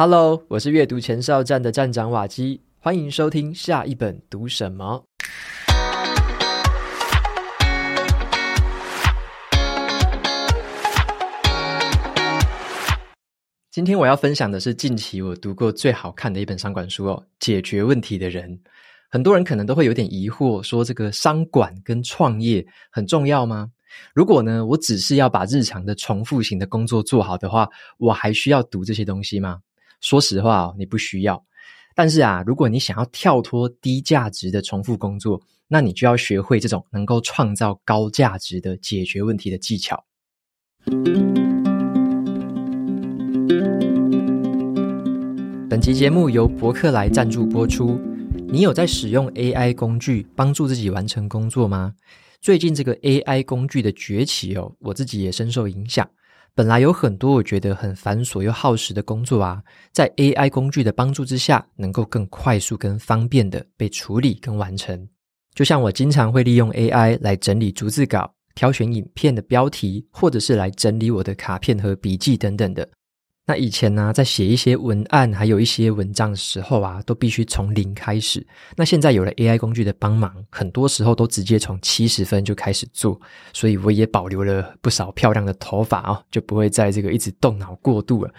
Hello，我是阅读前哨站的站长瓦基，欢迎收听下一本读什么。今天我要分享的是近期我读过最好看的一本商管书哦，《解决问题的人》。很多人可能都会有点疑惑，说这个商管跟创业很重要吗？如果呢，我只是要把日常的重复型的工作做好的话，我还需要读这些东西吗？说实话哦，你不需要。但是啊，如果你想要跳脱低价值的重复工作，那你就要学会这种能够创造高价值的解决问题的技巧。本期节目由博客来赞助播出。你有在使用 AI 工具帮助自己完成工作吗？最近这个 AI 工具的崛起哦，我自己也深受影响。本来有很多我觉得很繁琐又耗时的工作啊，在 AI 工具的帮助之下，能够更快速、跟方便的被处理跟完成。就像我经常会利用 AI 来整理逐字稿、挑选影片的标题，或者是来整理我的卡片和笔记等等的。那以前呢，在写一些文案，还有一些文章的时候啊，都必须从零开始。那现在有了 AI 工具的帮忙，很多时候都直接从七十分就开始做。所以我也保留了不少漂亮的头发哦，就不会在这个一直动脑过度了。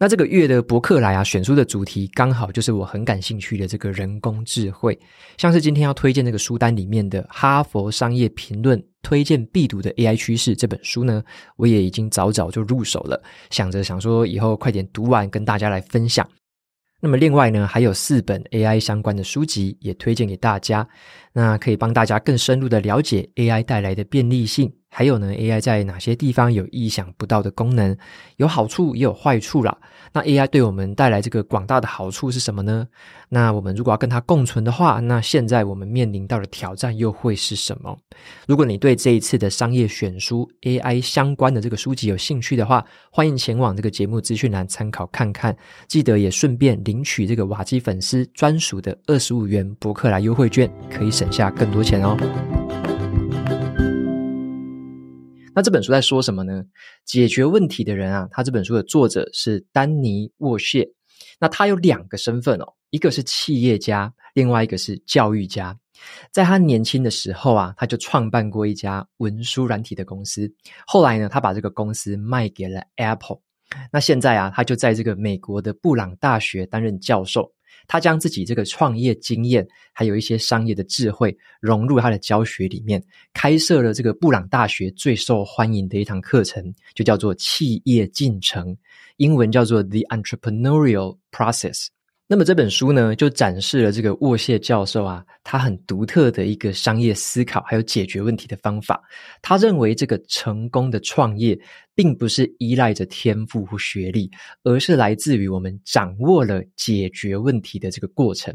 那这个月的博客来啊，选书的主题刚好就是我很感兴趣的这个人工智慧，像是今天要推荐这个书单里面的《哈佛商业评论》。推荐必读的 AI 趋势这本书呢，我也已经早早就入手了，想着想说以后快点读完，跟大家来分享。那么另外呢，还有四本 AI 相关的书籍也推荐给大家，那可以帮大家更深入的了解 AI 带来的便利性。还有呢，AI 在哪些地方有意想不到的功能？有好处也有坏处啦。那 AI 对我们带来这个广大的好处是什么呢？那我们如果要跟它共存的话，那现在我们面临到的挑战又会是什么？如果你对这一次的商业选书 AI 相关的这个书籍有兴趣的话，欢迎前往这个节目资讯栏参考看看。记得也顺便领取这个瓦基粉丝专属的二十五元博客来优惠券，可以省下更多钱哦。那这本书在说什么呢？解决问题的人啊，他这本书的作者是丹尼沃谢。那他有两个身份哦，一个是企业家，另外一个是教育家。在他年轻的时候啊，他就创办过一家文书软体的公司。后来呢，他把这个公司卖给了 Apple。那现在啊，他就在这个美国的布朗大学担任教授。他将自己这个创业经验，还有一些商业的智慧融入他的教学里面，开设了这个布朗大学最受欢迎的一堂课程，就叫做企业进程，英文叫做 The Entrepreneurial Process。那么这本书呢，就展示了这个沃谢教授啊，他很独特的一个商业思考，还有解决问题的方法。他认为这个成功的创业，并不是依赖着天赋或学历，而是来自于我们掌握了解决问题的这个过程。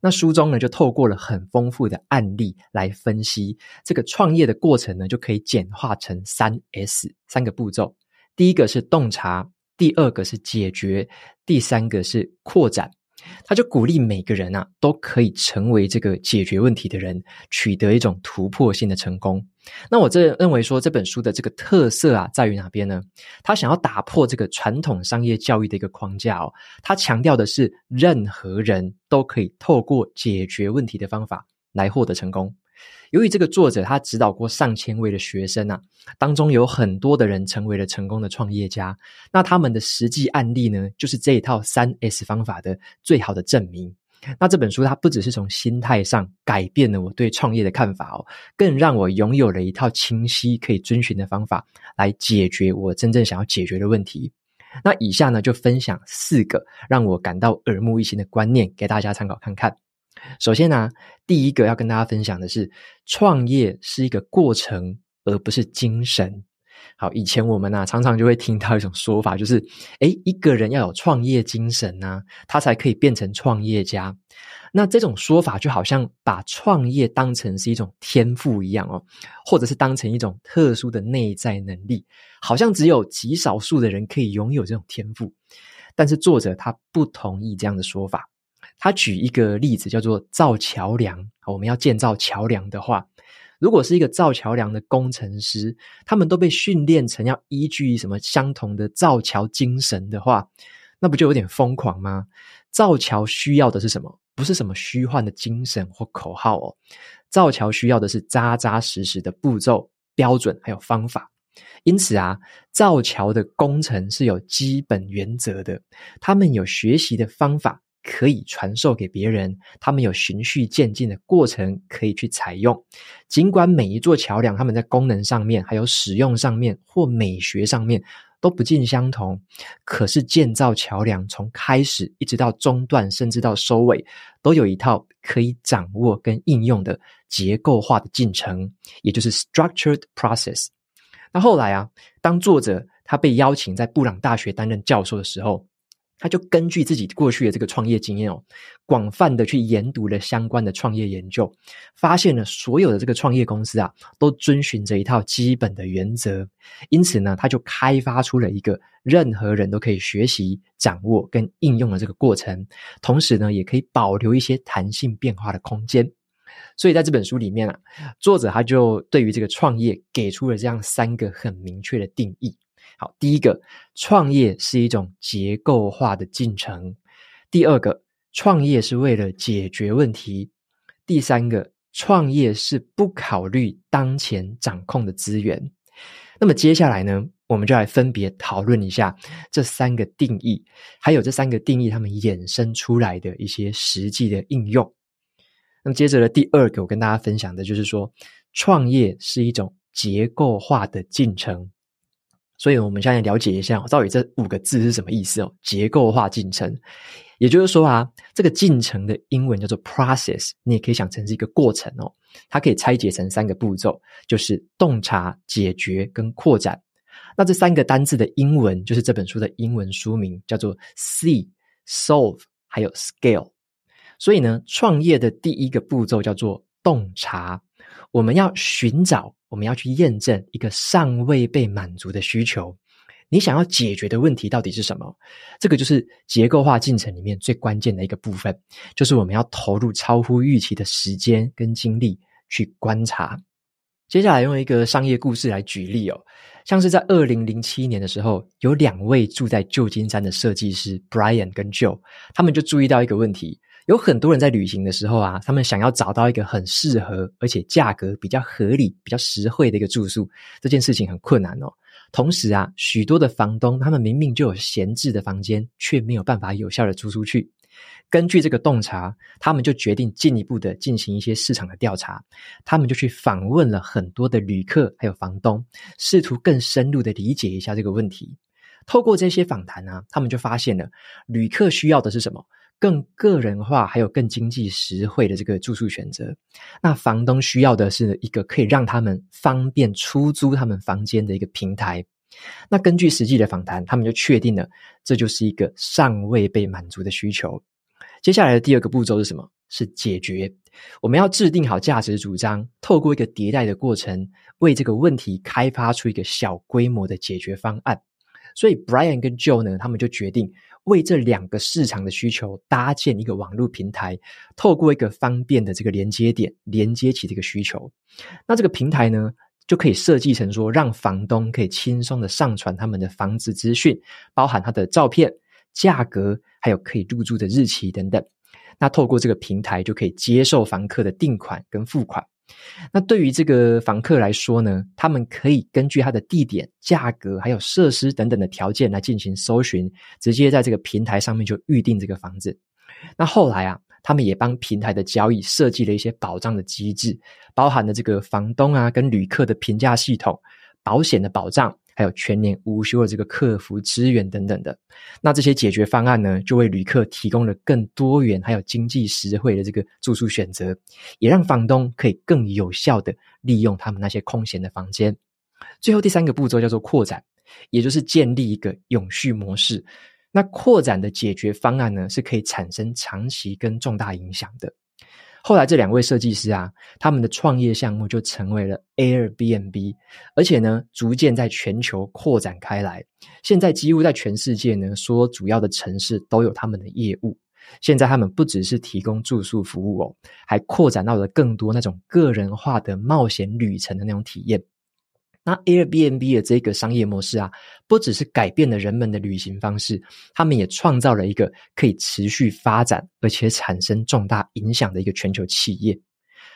那书中呢，就透过了很丰富的案例来分析这个创业的过程呢，就可以简化成三 S 三个步骤。第一个是洞察，第二个是解决，第三个是扩展。他就鼓励每个人啊，都可以成为这个解决问题的人，取得一种突破性的成功。那我这认为说，这本书的这个特色啊，在于哪边呢？他想要打破这个传统商业教育的一个框架哦，他强调的是任何人都可以透过解决问题的方法来获得成功。由于这个作者他指导过上千位的学生啊，当中有很多的人成为了成功的创业家，那他们的实际案例呢，就是这一套三 S 方法的最好的证明。那这本书它不只是从心态上改变了我对创业的看法哦，更让我拥有了一套清晰可以遵循的方法来解决我真正想要解决的问题。那以下呢，就分享四个让我感到耳目一新的观念给大家参考看看。首先呢、第一个要跟大家分享的是，创业是一个过程，而不是精神。好，以前我们呢、啊、常常就会听到一种说法，就是，诶，一个人要有创业精神呐、他才可以变成创业家。那这种说法就好像把创业当成是一种天赋一样哦，或者是当成一种特殊的内在能力，好像只有极少数的人可以拥有这种天赋。但是作者他不同意这样的说法。他举一个例子，叫做造桥梁。我们要建造桥梁的话，如果是一个造桥梁的工程师，他们都被训练成要依据什么相同的造桥精神的话，那不就有点疯狂吗？造桥需要的是什么？不是什么虚幻的精神或口号哦。造桥需要的是扎扎实实的步骤、标准还有方法。因此啊，造桥的工程是有基本原则的，他们有学习的方法。可以传授给别人，他们有循序渐进的过程可以去采用。尽管每一座桥梁，他们在功能上面、还有使用上面或美学上面都不尽相同，可是建造桥梁从开始一直到中段，甚至到收尾，都有一套可以掌握跟应用的结构化的进程，也就是 structured process。那后来啊，当作者他被邀请在布朗大学担任教授的时候，他就根据自己过去的这个创业经验哦，广泛的去研读了相关的创业研究，发现了所有的这个创业公司啊，都遵循着一套基本的原则。因此呢，他就开发出了一个任何人都可以学习、掌握跟应用的这个过程，同时呢，也可以保留一些弹性变化的空间。所以在这本书里面啊，作者他就对于这个创业给出了这样三个很明确的定义。好，第一个，创业是一种结构化的进程；第二个，创业是为了解决问题；第三个，创业是不考虑当前掌控的资源。那么接下来呢，我们就来分别讨论一下这三个定义，还有这三个定义它们衍生出来的一些实际的应用。那么接着的第二个，我跟大家分享的就是说，创业是一种结构化的进程。所以，我们现在了解一下，到底这五个字是什么意思哦？结构化进程，也就是说啊，这个进程的英文叫做 process，你也可以想成是一个过程哦。它可以拆解成三个步骤，就是洞察、解决跟扩展。那这三个单字的英文，就是这本书的英文书名，叫做 See、Solve 还有 Scale。所以呢，创业的第一个步骤叫做洞察，我们要寻找。我们要去验证一个尚未被满足的需求，你想要解决的问题到底是什么？这个就是结构化进程里面最关键的一个部分，就是我们要投入超乎预期的时间跟精力去观察。接下来用一个商业故事来举例哦，像是在二零零七年的时候，有两位住在旧金山的设计师 Brian 跟 Joe，他们就注意到一个问题。有很多人在旅行的时候啊，他们想要找到一个很适合而且价格比较合理、比较实惠的一个住宿，这件事情很困难哦。同时啊，许多的房东他们明明就有闲置的房间，却没有办法有效的租出去。根据这个洞察，他们就决定进一步的进行一些市场的调查。他们就去访问了很多的旅客还有房东，试图更深入的理解一下这个问题。透过这些访谈啊，他们就发现了旅客需要的是什么？更个人化，还有更经济实惠的这个住宿选择。那房东需要的是一个可以让他们方便出租他们房间的一个平台。那根据实际的访谈，他们就确定了这就是一个尚未被满足的需求。接下来的第二个步骤是什么？是解决。我们要制定好价值主张，透过一个迭代的过程，为这个问题开发出一个小规模的解决方案。所以，Brian 跟 Joe 呢，他们就决定。为这两个市场的需求搭建一个网络平台，透过一个方便的这个连接点连接起这个需求。那这个平台呢，就可以设计成说，让房东可以轻松的上传他们的房子资讯，包含他的照片、价格，还有可以入住的日期等等。那透过这个平台，就可以接受房客的订款跟付款。那对于这个房客来说呢，他们可以根据他的地点、价格，还有设施等等的条件来进行搜寻，直接在这个平台上面就预定这个房子。那后来啊，他们也帮平台的交易设计了一些保障的机制，包含了这个房东啊跟旅客的评价系统、保险的保障。还有全年无休的这个客服支援等等的，那这些解决方案呢，就为旅客提供了更多元还有经济实惠的这个住宿选择，也让房东可以更有效的利用他们那些空闲的房间。最后第三个步骤叫做扩展，也就是建立一个永续模式。那扩展的解决方案呢，是可以产生长期跟重大影响的。后来这两位设计师啊，他们的创业项目就成为了 Airbnb，而且呢，逐渐在全球扩展开来。现在几乎在全世界呢，所主要的城市都有他们的业务。现在他们不只是提供住宿服务哦，还扩展到了更多那种个人化的冒险旅程的那种体验。那 Airbnb 的这个商业模式啊，不只是改变了人们的旅行方式，他们也创造了一个可以持续发展而且产生重大影响的一个全球企业。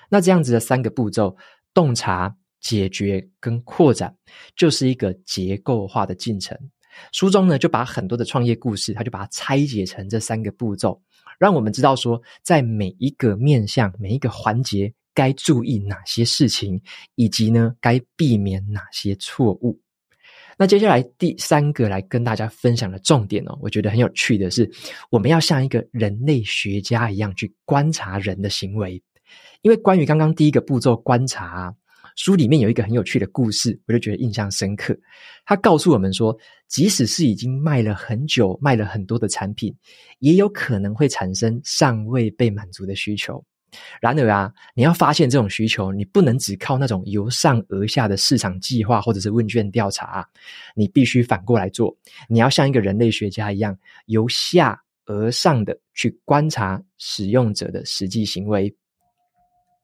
那这样子的三个步骤：洞察、解决跟扩展，就是一个结构化的进程。书中呢，就把很多的创业故事，他就把它拆解成这三个步骤，让我们知道说，在每一个面向、每一个环节。该注意哪些事情，以及呢，该避免哪些错误？那接下来第三个来跟大家分享的重点哦，我觉得很有趣的是，我们要像一个人类学家一样去观察人的行为。因为关于刚刚第一个步骤观察啊，书里面有一个很有趣的故事，我就觉得印象深刻。他告诉我们说，即使是已经卖了很久、卖了很多的产品，也有可能会产生尚未被满足的需求。然而啊，你要发现这种需求，你不能只靠那种由上而下的市场计划或者是问卷调查，你必须反过来做。你要像一个人类学家一样，由下而上的去观察使用者的实际行为。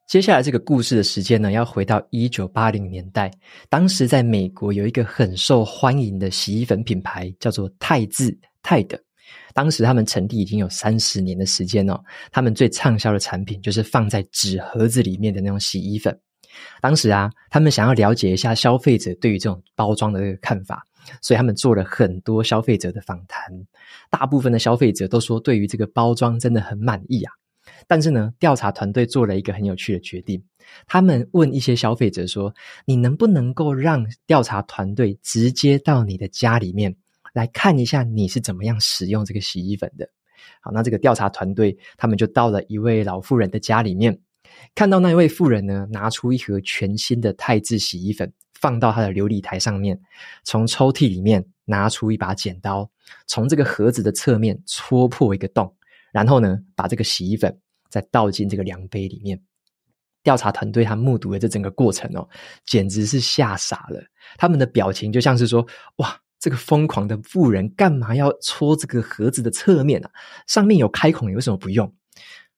接下来这个故事的时间呢，要回到一九八零年代，当时在美国有一个很受欢迎的洗衣粉品牌，叫做泰字泰的。当时他们成立已经有三十年的时间哦，他们最畅销的产品就是放在纸盒子里面的那种洗衣粉。当时啊，他们想要了解一下消费者对于这种包装的这个看法，所以他们做了很多消费者的访谈。大部分的消费者都说对于这个包装真的很满意啊。但是呢，调查团队做了一个很有趣的决定，他们问一些消费者说：“你能不能够让调查团队直接到你的家里面？”来看一下你是怎么样使用这个洗衣粉的。好，那这个调查团队他们就到了一位老妇人的家里面，看到那一位妇人呢，拿出一盒全新的泰字洗衣粉，放到她的琉璃台上面，从抽屉里面拿出一把剪刀，从这个盒子的侧面戳破一个洞，然后呢，把这个洗衣粉再倒进这个量杯里面。调查团队他目睹了这整个过程哦，简直是吓傻了，他们的表情就像是说：“哇！”这个疯狂的妇人干嘛要戳这个盒子的侧面啊？上面有开孔，你为什么不用？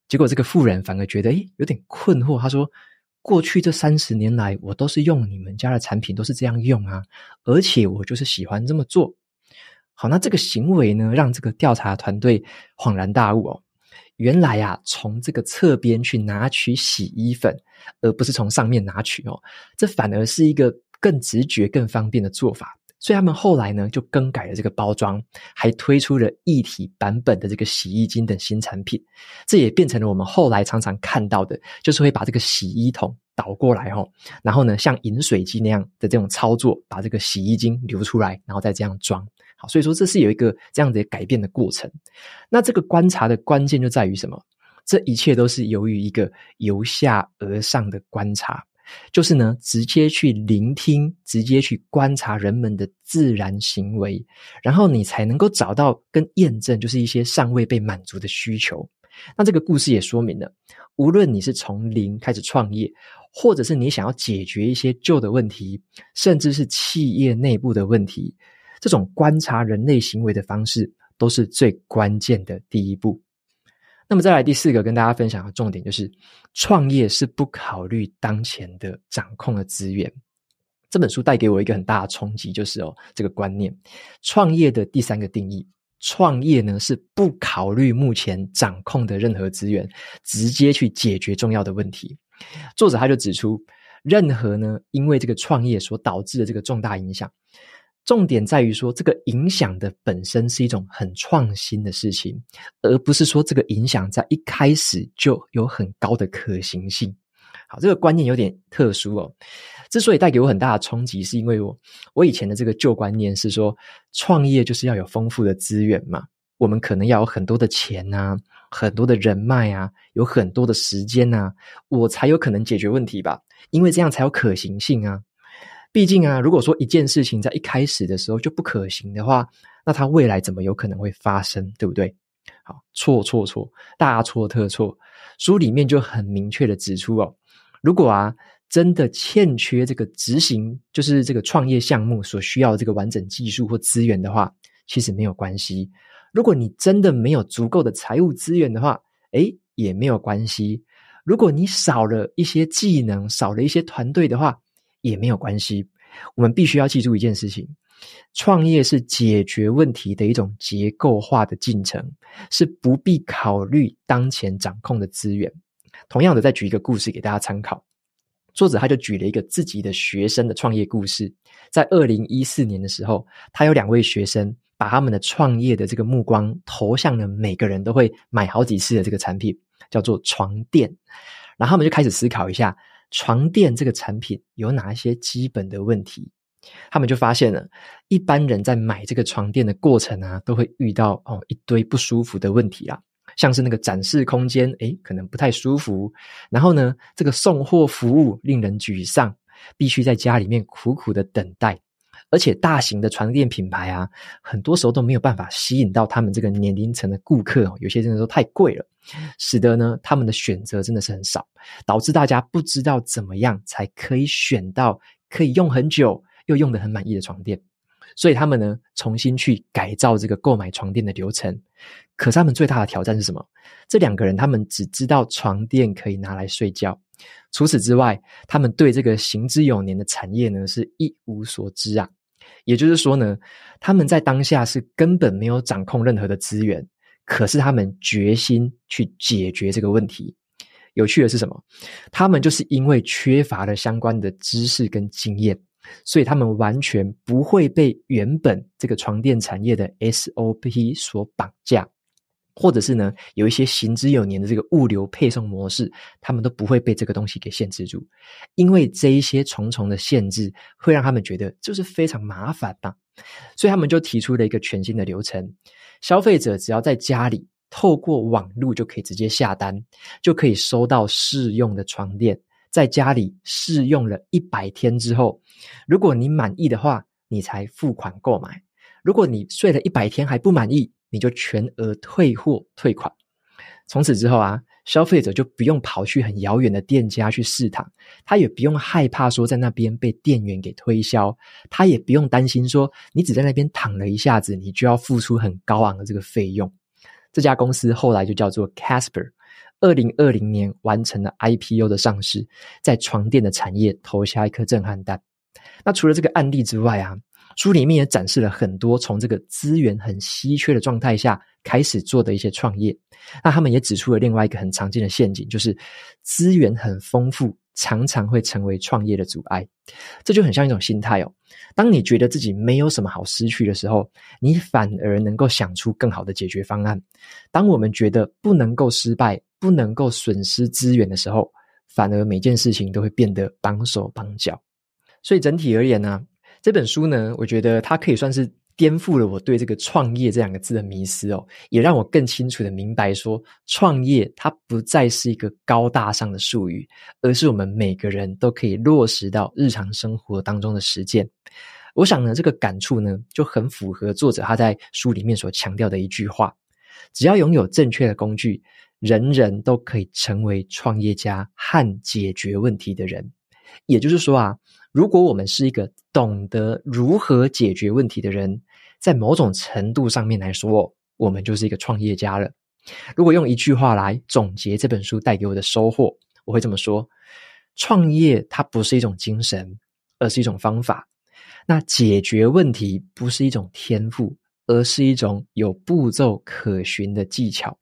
结果这个妇人反而觉得，诶，有点困惑。他说：“过去这三十年来，我都是用你们家的产品，都是这样用啊，而且我就是喜欢这么做。”好，那这个行为呢，让这个调查团队恍然大悟哦，原来啊，从这个侧边去拿取洗衣粉，而不是从上面拿取哦，这反而是一个更直觉、更方便的做法。所以他们后来呢，就更改了这个包装，还推出了一体版本的这个洗衣精等新产品。这也变成了我们后来常常看到的，就是会把这个洗衣桶倒过来齁，然后呢，像饮水机那样的这种操作，把这个洗衣精流出来，然后再这样装。好，所以说这是有一个这样的改变的过程。那这个观察的关键就在于什么？这一切都是由于一个由下而上的观察。就是呢，直接去聆听，直接去观察人们的自然行为，然后你才能够找到跟验证，就是一些尚未被满足的需求。那这个故事也说明了，无论你是从零开始创业，或者是你想要解决一些旧的问题，甚至是企业内部的问题，这种观察人类行为的方式，都是最关键的第一步。那么再来第四个跟大家分享的重点就是，创业是不考虑当前的掌控的资源。这本书带给我一个很大的冲击，就是哦，这个观念，创业的第三个定义，创业呢是不考虑目前掌控的任何资源，直接去解决重要的问题。作者他就指出，任何呢因为这个创业所导致的这个重大影响。重点在于说，这个影响的本身是一种很创新的事情，而不是说这个影响在一开始就有很高的可行性。好，这个观念有点特殊哦。之所以带给我很大的冲击，是因为我我以前的这个旧观念是说，创业就是要有丰富的资源嘛，我们可能要有很多的钱啊，很多的人脉啊，有很多的时间啊，我才有可能解决问题吧，因为这样才有可行性啊。毕竟啊，如果说一件事情在一开始的时候就不可行的话，那它未来怎么有可能会发生，对不对？好，错错错，大错特错。书里面就很明确的指出哦，如果啊真的欠缺这个执行，就是这个创业项目所需要的这个完整技术或资源的话，其实没有关系。如果你真的没有足够的财务资源的话，诶，也没有关系。如果你少了一些技能，少了一些团队的话，也没有关系，我们必须要记住一件事情：创业是解决问题的一种结构化的进程，是不必考虑当前掌控的资源。同样的，再举一个故事给大家参考。作者他就举了一个自己的学生的创业故事。在二零一四年的时候，他有两位学生把他们的创业的这个目光投向了每个人都会买好几次的这个产品，叫做床垫。然后他们就开始思考一下，床垫这个产品有哪一些基本的问题。他们就发现了，一般人在买这个床垫的过程啊，都会遇到哦一堆不舒服的问题啦。像是那个展示空间，诶，可能不太舒服。然后呢，这个送货服务令人沮丧，必须在家里面苦苦的等待。而且大型的床垫品牌啊，很多时候都没有办法吸引到他们这个年龄层的顾客哦，有些真的都太贵了，使得呢他们的选择真的是很少，导致大家不知道怎么样才可以选到可以用很久又用得很满意的床垫。所以他们呢，重新去改造这个购买床垫的流程。可是他们最大的挑战是什么？这两个人他们只知道床垫可以拿来睡觉，除此之外，他们对这个行之有年的产业呢是一无所知啊。也就是说呢，他们在当下是根本没有掌控任何的资源，可是他们决心去解决这个问题。有趣的是什么？他们就是因为缺乏了相关的知识跟经验。所以他们完全不会被原本这个床垫产业的 SOP 所绑架，或者是呢，有一些行之有年的这个物流配送模式，他们都不会被这个东西给限制住，因为这一些重重的限制会让他们觉得就是非常麻烦呐，所以他们就提出了一个全新的流程，消费者只要在家里透过网络就可以直接下单，就可以收到试用的床垫。在家里试用了一百天之后，如果你满意的话，你才付款购买；如果你睡了一百天还不满意，你就全额退货退款。从此之后啊，消费者就不用跑去很遥远的店家去试躺，他也不用害怕说在那边被店员给推销，他也不用担心说你只在那边躺了一下子，你就要付出很高昂的这个费用。这家公司后来就叫做 Casper。二零二零年完成了 IPO 的上市，在床垫的产业投下一颗震撼弹。那除了这个案例之外啊，书里面也展示了很多从这个资源很稀缺的状态下开始做的一些创业。那他们也指出了另外一个很常见的陷阱，就是资源很丰富，常常会成为创业的阻碍。这就很像一种心态哦。当你觉得自己没有什么好失去的时候，你反而能够想出更好的解决方案。当我们觉得不能够失败，不能够损失资源的时候，反而每件事情都会变得绑手绑脚。所以整体而言呢，这本书呢，我觉得它可以算是颠覆了我对这个“创业”这两个字的迷思哦，也让我更清楚的明白说，创业它不再是一个高大上的术语，而是我们每个人都可以落实到日常生活当中的实践。我想呢，这个感触呢，就很符合作者他在书里面所强调的一句话：只要拥有正确的工具。人人都可以成为创业家和解决问题的人，也就是说啊，如果我们是一个懂得如何解决问题的人，在某种程度上面来说，我们就是一个创业家了。如果用一句话来总结这本书带给我的收获，我会这么说：创业它不是一种精神，而是一种方法；那解决问题不是一种天赋，而是一种有步骤可循的技巧。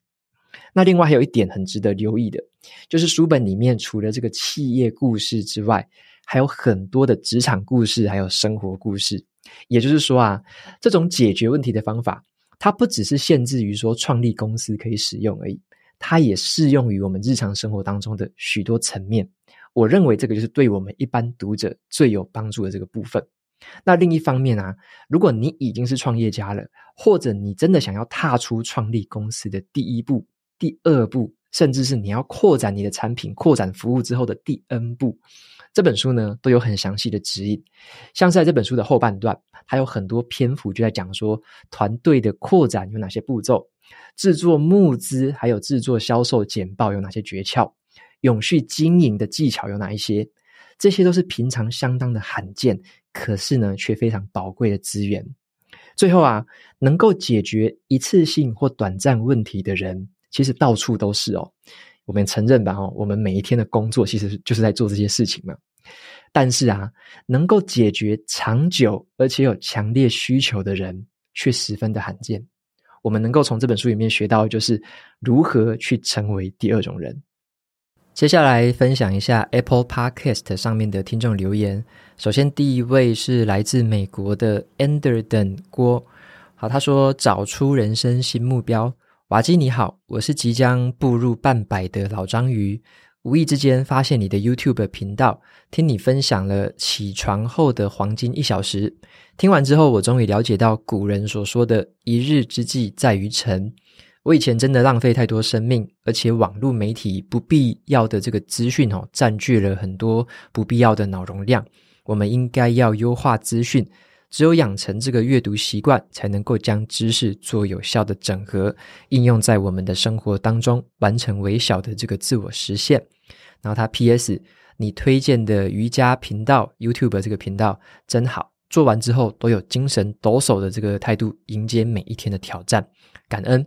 那另外还有一点很值得留意的，就是书本里面除了这个企业故事之外，还有很多的职场故事，还有生活故事。也就是说啊，这种解决问题的方法，它不只是限制于说创立公司可以使用而已，它也适用于我们日常生活当中的许多层面。我认为这个就是对我们一般读者最有帮助的这个部分。那另一方面啊，如果你已经是创业家了，或者你真的想要踏出创立公司的第一步，第二步，甚至是你要扩展你的产品、扩展服务之后的第 N 步，这本书呢都有很详细的指引。像在这本书的后半段，还有很多篇幅就在讲说团队的扩展有哪些步骤，制作募资还有制作销售简报有哪些诀窍，永续经营的技巧有哪一些，这些都是平常相当的罕见，可是呢却非常宝贵的资源。最后啊，能够解决一次性或短暂问题的人。其实到处都是哦，我们承认吧，哦，我们每一天的工作其实就是在做这些事情嘛。但是啊，能够解决长久而且有强烈需求的人却十分的罕见。我们能够从这本书里面学到，就是如何去成为第二种人。接下来分享一下 Apple Podcast 上面的听众留言。首先，第一位是来自美国的 Enderden 郭。好，他说：“找出人生新目标。”瓦基你好，我是即将步入半百的老章鱼。无意之间发现你的 YouTube 频道，听你分享了起床后的黄金一小时。听完之后，我终于了解到古人所说的一日之计在于晨。我以前真的浪费太多生命，而且网络媒体不必要的这个资讯哦，占据了很多不必要的脑容量。我们应该要优化资讯。只有养成这个阅读习惯，才能够将知识做有效的整合，应用在我们的生活当中，完成微小的这个自我实现。然后他 PS，你推荐的瑜伽频道 YouTube 这个频道真好，做完之后都有精神抖擞的这个态度，迎接每一天的挑战，感恩。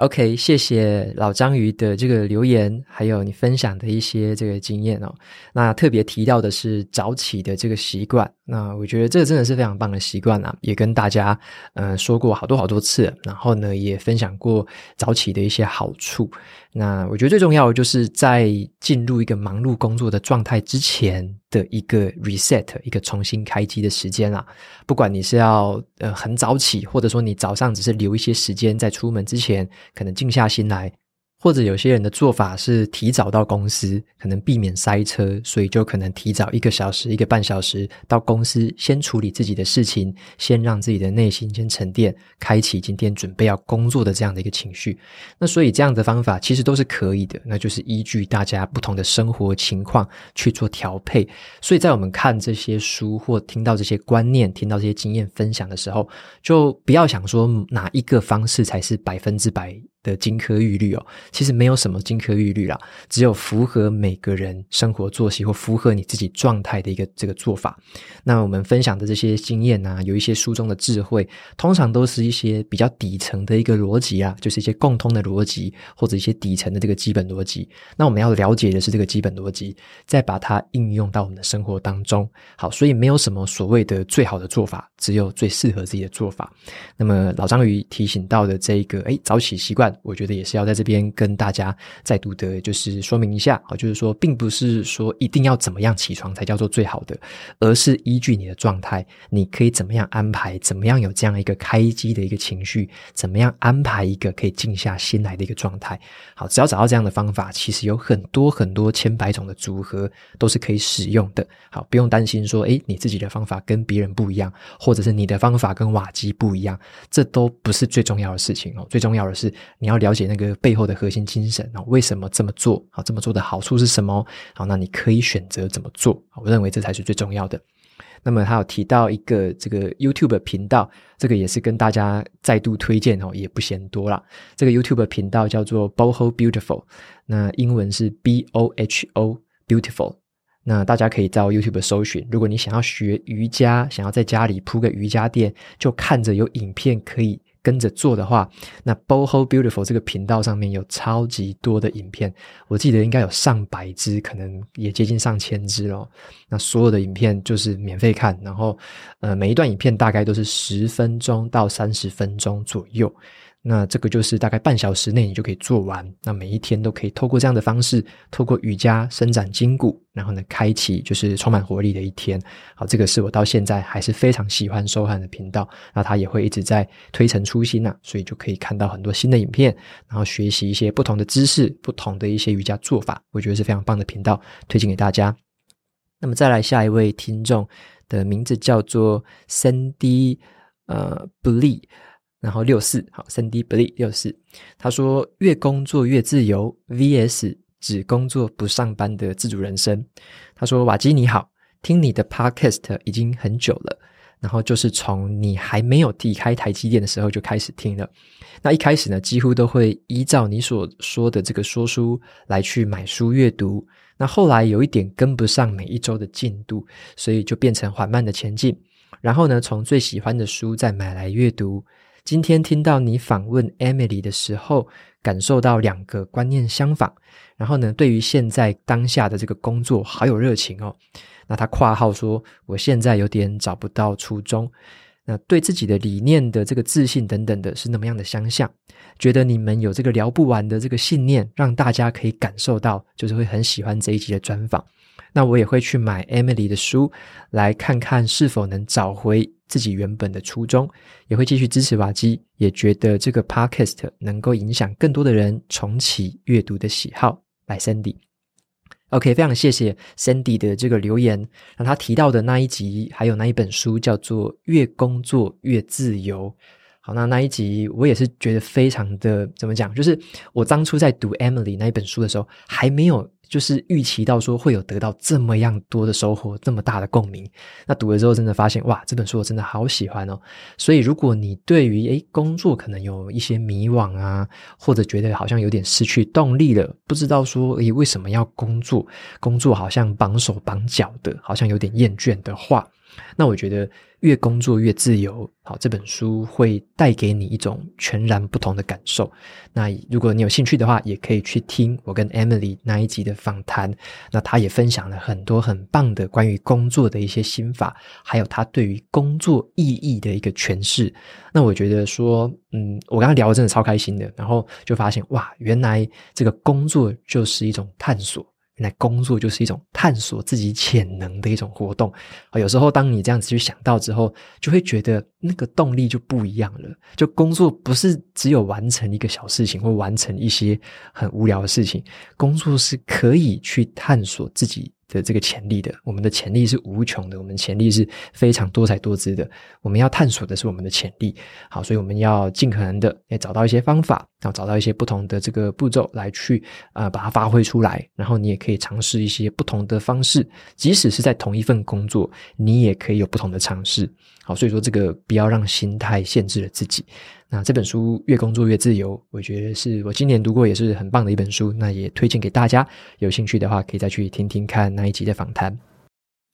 OK，谢谢老章鱼的这个留言，还有你分享的一些这个经验哦。那特别提到的是早起的这个习惯，那我觉得这个真的是非常棒的习惯啊，也跟大家呃说过好多好多次，然后呢也分享过早起的一些好处。那我觉得最重要的就是在进入一个忙碌工作的状态之前。的一个 reset，一个重新开机的时间啊，不管你是要呃很早起，或者说你早上只是留一些时间在出门之前，可能静下心来。或者有些人的做法是提早到公司，可能避免塞车，所以就可能提早一个小时、一个半小时到公司，先处理自己的事情，先让自己的内心先沉淀，开启今天准备要工作的这样的一个情绪。那所以这样的方法其实都是可以的，那就是依据大家不同的生活情况去做调配。所以在我们看这些书或听到这些观念、听到这些经验分享的时候，就不要想说哪一个方式才是百分之百。的金科玉律哦，其实没有什么金科玉律啦，只有符合每个人生活作息或符合你自己状态的一个这个做法。那我们分享的这些经验啊，有一些书中的智慧，通常都是一些比较底层的一个逻辑啊，就是一些共通的逻辑或者一些底层的这个基本逻辑。那我们要了解的是这个基本逻辑，再把它应用到我们的生活当中。好，所以没有什么所谓的最好的做法，只有最适合自己的做法。那么老章鱼提醒到的这一个，诶，早起习惯。我觉得也是要在这边跟大家再度的，就是说明一下啊，就是说，并不是说一定要怎么样起床才叫做最好的，而是依据你的状态，你可以怎么样安排，怎么样有这样一个开机的一个情绪，怎么样安排一个可以静下心来的一个状态。好，只要找到这样的方法，其实有很多很多千百种的组合都是可以使用的。好，不用担心说，诶，你自己的方法跟别人不一样，或者是你的方法跟瓦基不一样，这都不是最重要的事情哦。最重要的是你要了解那个背后的核心精神啊，为什么这么做？啊，这么做的好处是什么？好，那你可以选择怎么做？我认为这才是最重要的。那么他有提到一个这个 YouTube 频道，这个也是跟大家再度推荐哦，也不嫌多啦。这个 YouTube 频道叫做 Boho Beautiful，那英文是 B O H O Beautiful。那大家可以到 YouTube 搜寻，如果你想要学瑜伽，想要在家里铺个瑜伽垫，就看着有影片可以。跟着做的话，那 Boho Beautiful 这个频道上面有超级多的影片，我记得应该有上百支，可能也接近上千支咯。那所有的影片就是免费看，然后呃每一段影片大概都是十分钟到三十分钟左右。那这个就是大概半小时内你就可以做完。那每一天都可以透过这样的方式，透过瑜伽伸展筋骨，然后呢，开启就是充满活力的一天。好，这个是我到现在还是非常喜欢收看的频道。那他也会一直在推陈出新呐，所以就可以看到很多新的影片，然后学习一些不同的知识、不同的一些瑜伽做法。我觉得是非常棒的频道，推荐给大家。那么再来下一位听众的名字叫做 Sandy 呃 Blee。然后六四好，Sandy b l e 六四，他说越工作越自由 vs 只工作不上班的自主人生。他说瓦基你好，听你的 podcast 已经很久了，然后就是从你还没有离开台积电的时候就开始听了。那一开始呢，几乎都会依照你所说的这个说书来去买书阅读。那后来有一点跟不上每一周的进度，所以就变成缓慢的前进。然后呢，从最喜欢的书再买来阅读。今天听到你访问 Emily 的时候，感受到两个观念相仿，然后呢，对于现在当下的这个工作好有热情哦。那他括号说，我现在有点找不到初衷。那对自己的理念的这个自信等等的是那么样的相像，觉得你们有这个聊不完的这个信念，让大家可以感受到，就是会很喜欢这一集的专访。那我也会去买 Emily 的书，来看看是否能找回自己原本的初衷，也会继续支持瓦基，也觉得这个 Podcast 能够影响更多的人重启阅读的喜好。来，Sandy。OK，非常谢谢 Sandy 的这个留言，让他提到的那一集，还有那一本书叫做《越工作越自由》。好，那那一集我也是觉得非常的怎么讲，就是我当初在读 Emily 那一本书的时候，还没有。就是预期到说会有得到这么样多的收获，这么大的共鸣。那读了之后，真的发现哇，这本书我真的好喜欢哦。所以，如果你对于诶工作可能有一些迷惘啊，或者觉得好像有点失去动力了，不知道说诶为什么要工作，工作好像绑手绑脚的，好像有点厌倦的话，那我觉得。越工作越自由，好，这本书会带给你一种全然不同的感受。那如果你有兴趣的话，也可以去听我跟 Emily 那一集的访谈。那他也分享了很多很棒的关于工作的一些心法，还有他对于工作意义的一个诠释。那我觉得说，嗯，我跟他聊真的超开心的，然后就发现哇，原来这个工作就是一种探索。那工作就是一种探索自己潜能的一种活动啊！有时候当你这样子去想到之后，就会觉得那个动力就不一样了。就工作不是只有完成一个小事情，或完成一些很无聊的事情，工作是可以去探索自己的这个潜力的，我们的潜力是无穷的，我们潜力是非常多彩多姿的。我们要探索的是我们的潜力，好，所以我们要尽可能的也找到一些方法，然后找到一些不同的这个步骤来去啊、把它发挥出来。然后你也可以尝试一些不同的方式，即使是在同一份工作，你也可以有不同的尝试。好，所以说这个不要让心态限制了自己。那这本书越工作越自由，我觉得是我今年读过也是很棒的一本书。那也推荐给大家，有兴趣的话可以再去听听看那一集的访谈。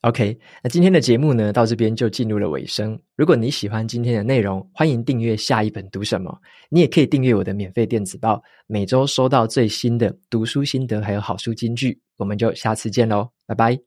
OK，那今天的节目呢，到这边就进入了尾声。如果你喜欢今天的内容，欢迎订阅下一本读什么。你也可以订阅我的免费电子报，每周收到最新的读书心得还有好书金句。我们就下次见喽，拜拜。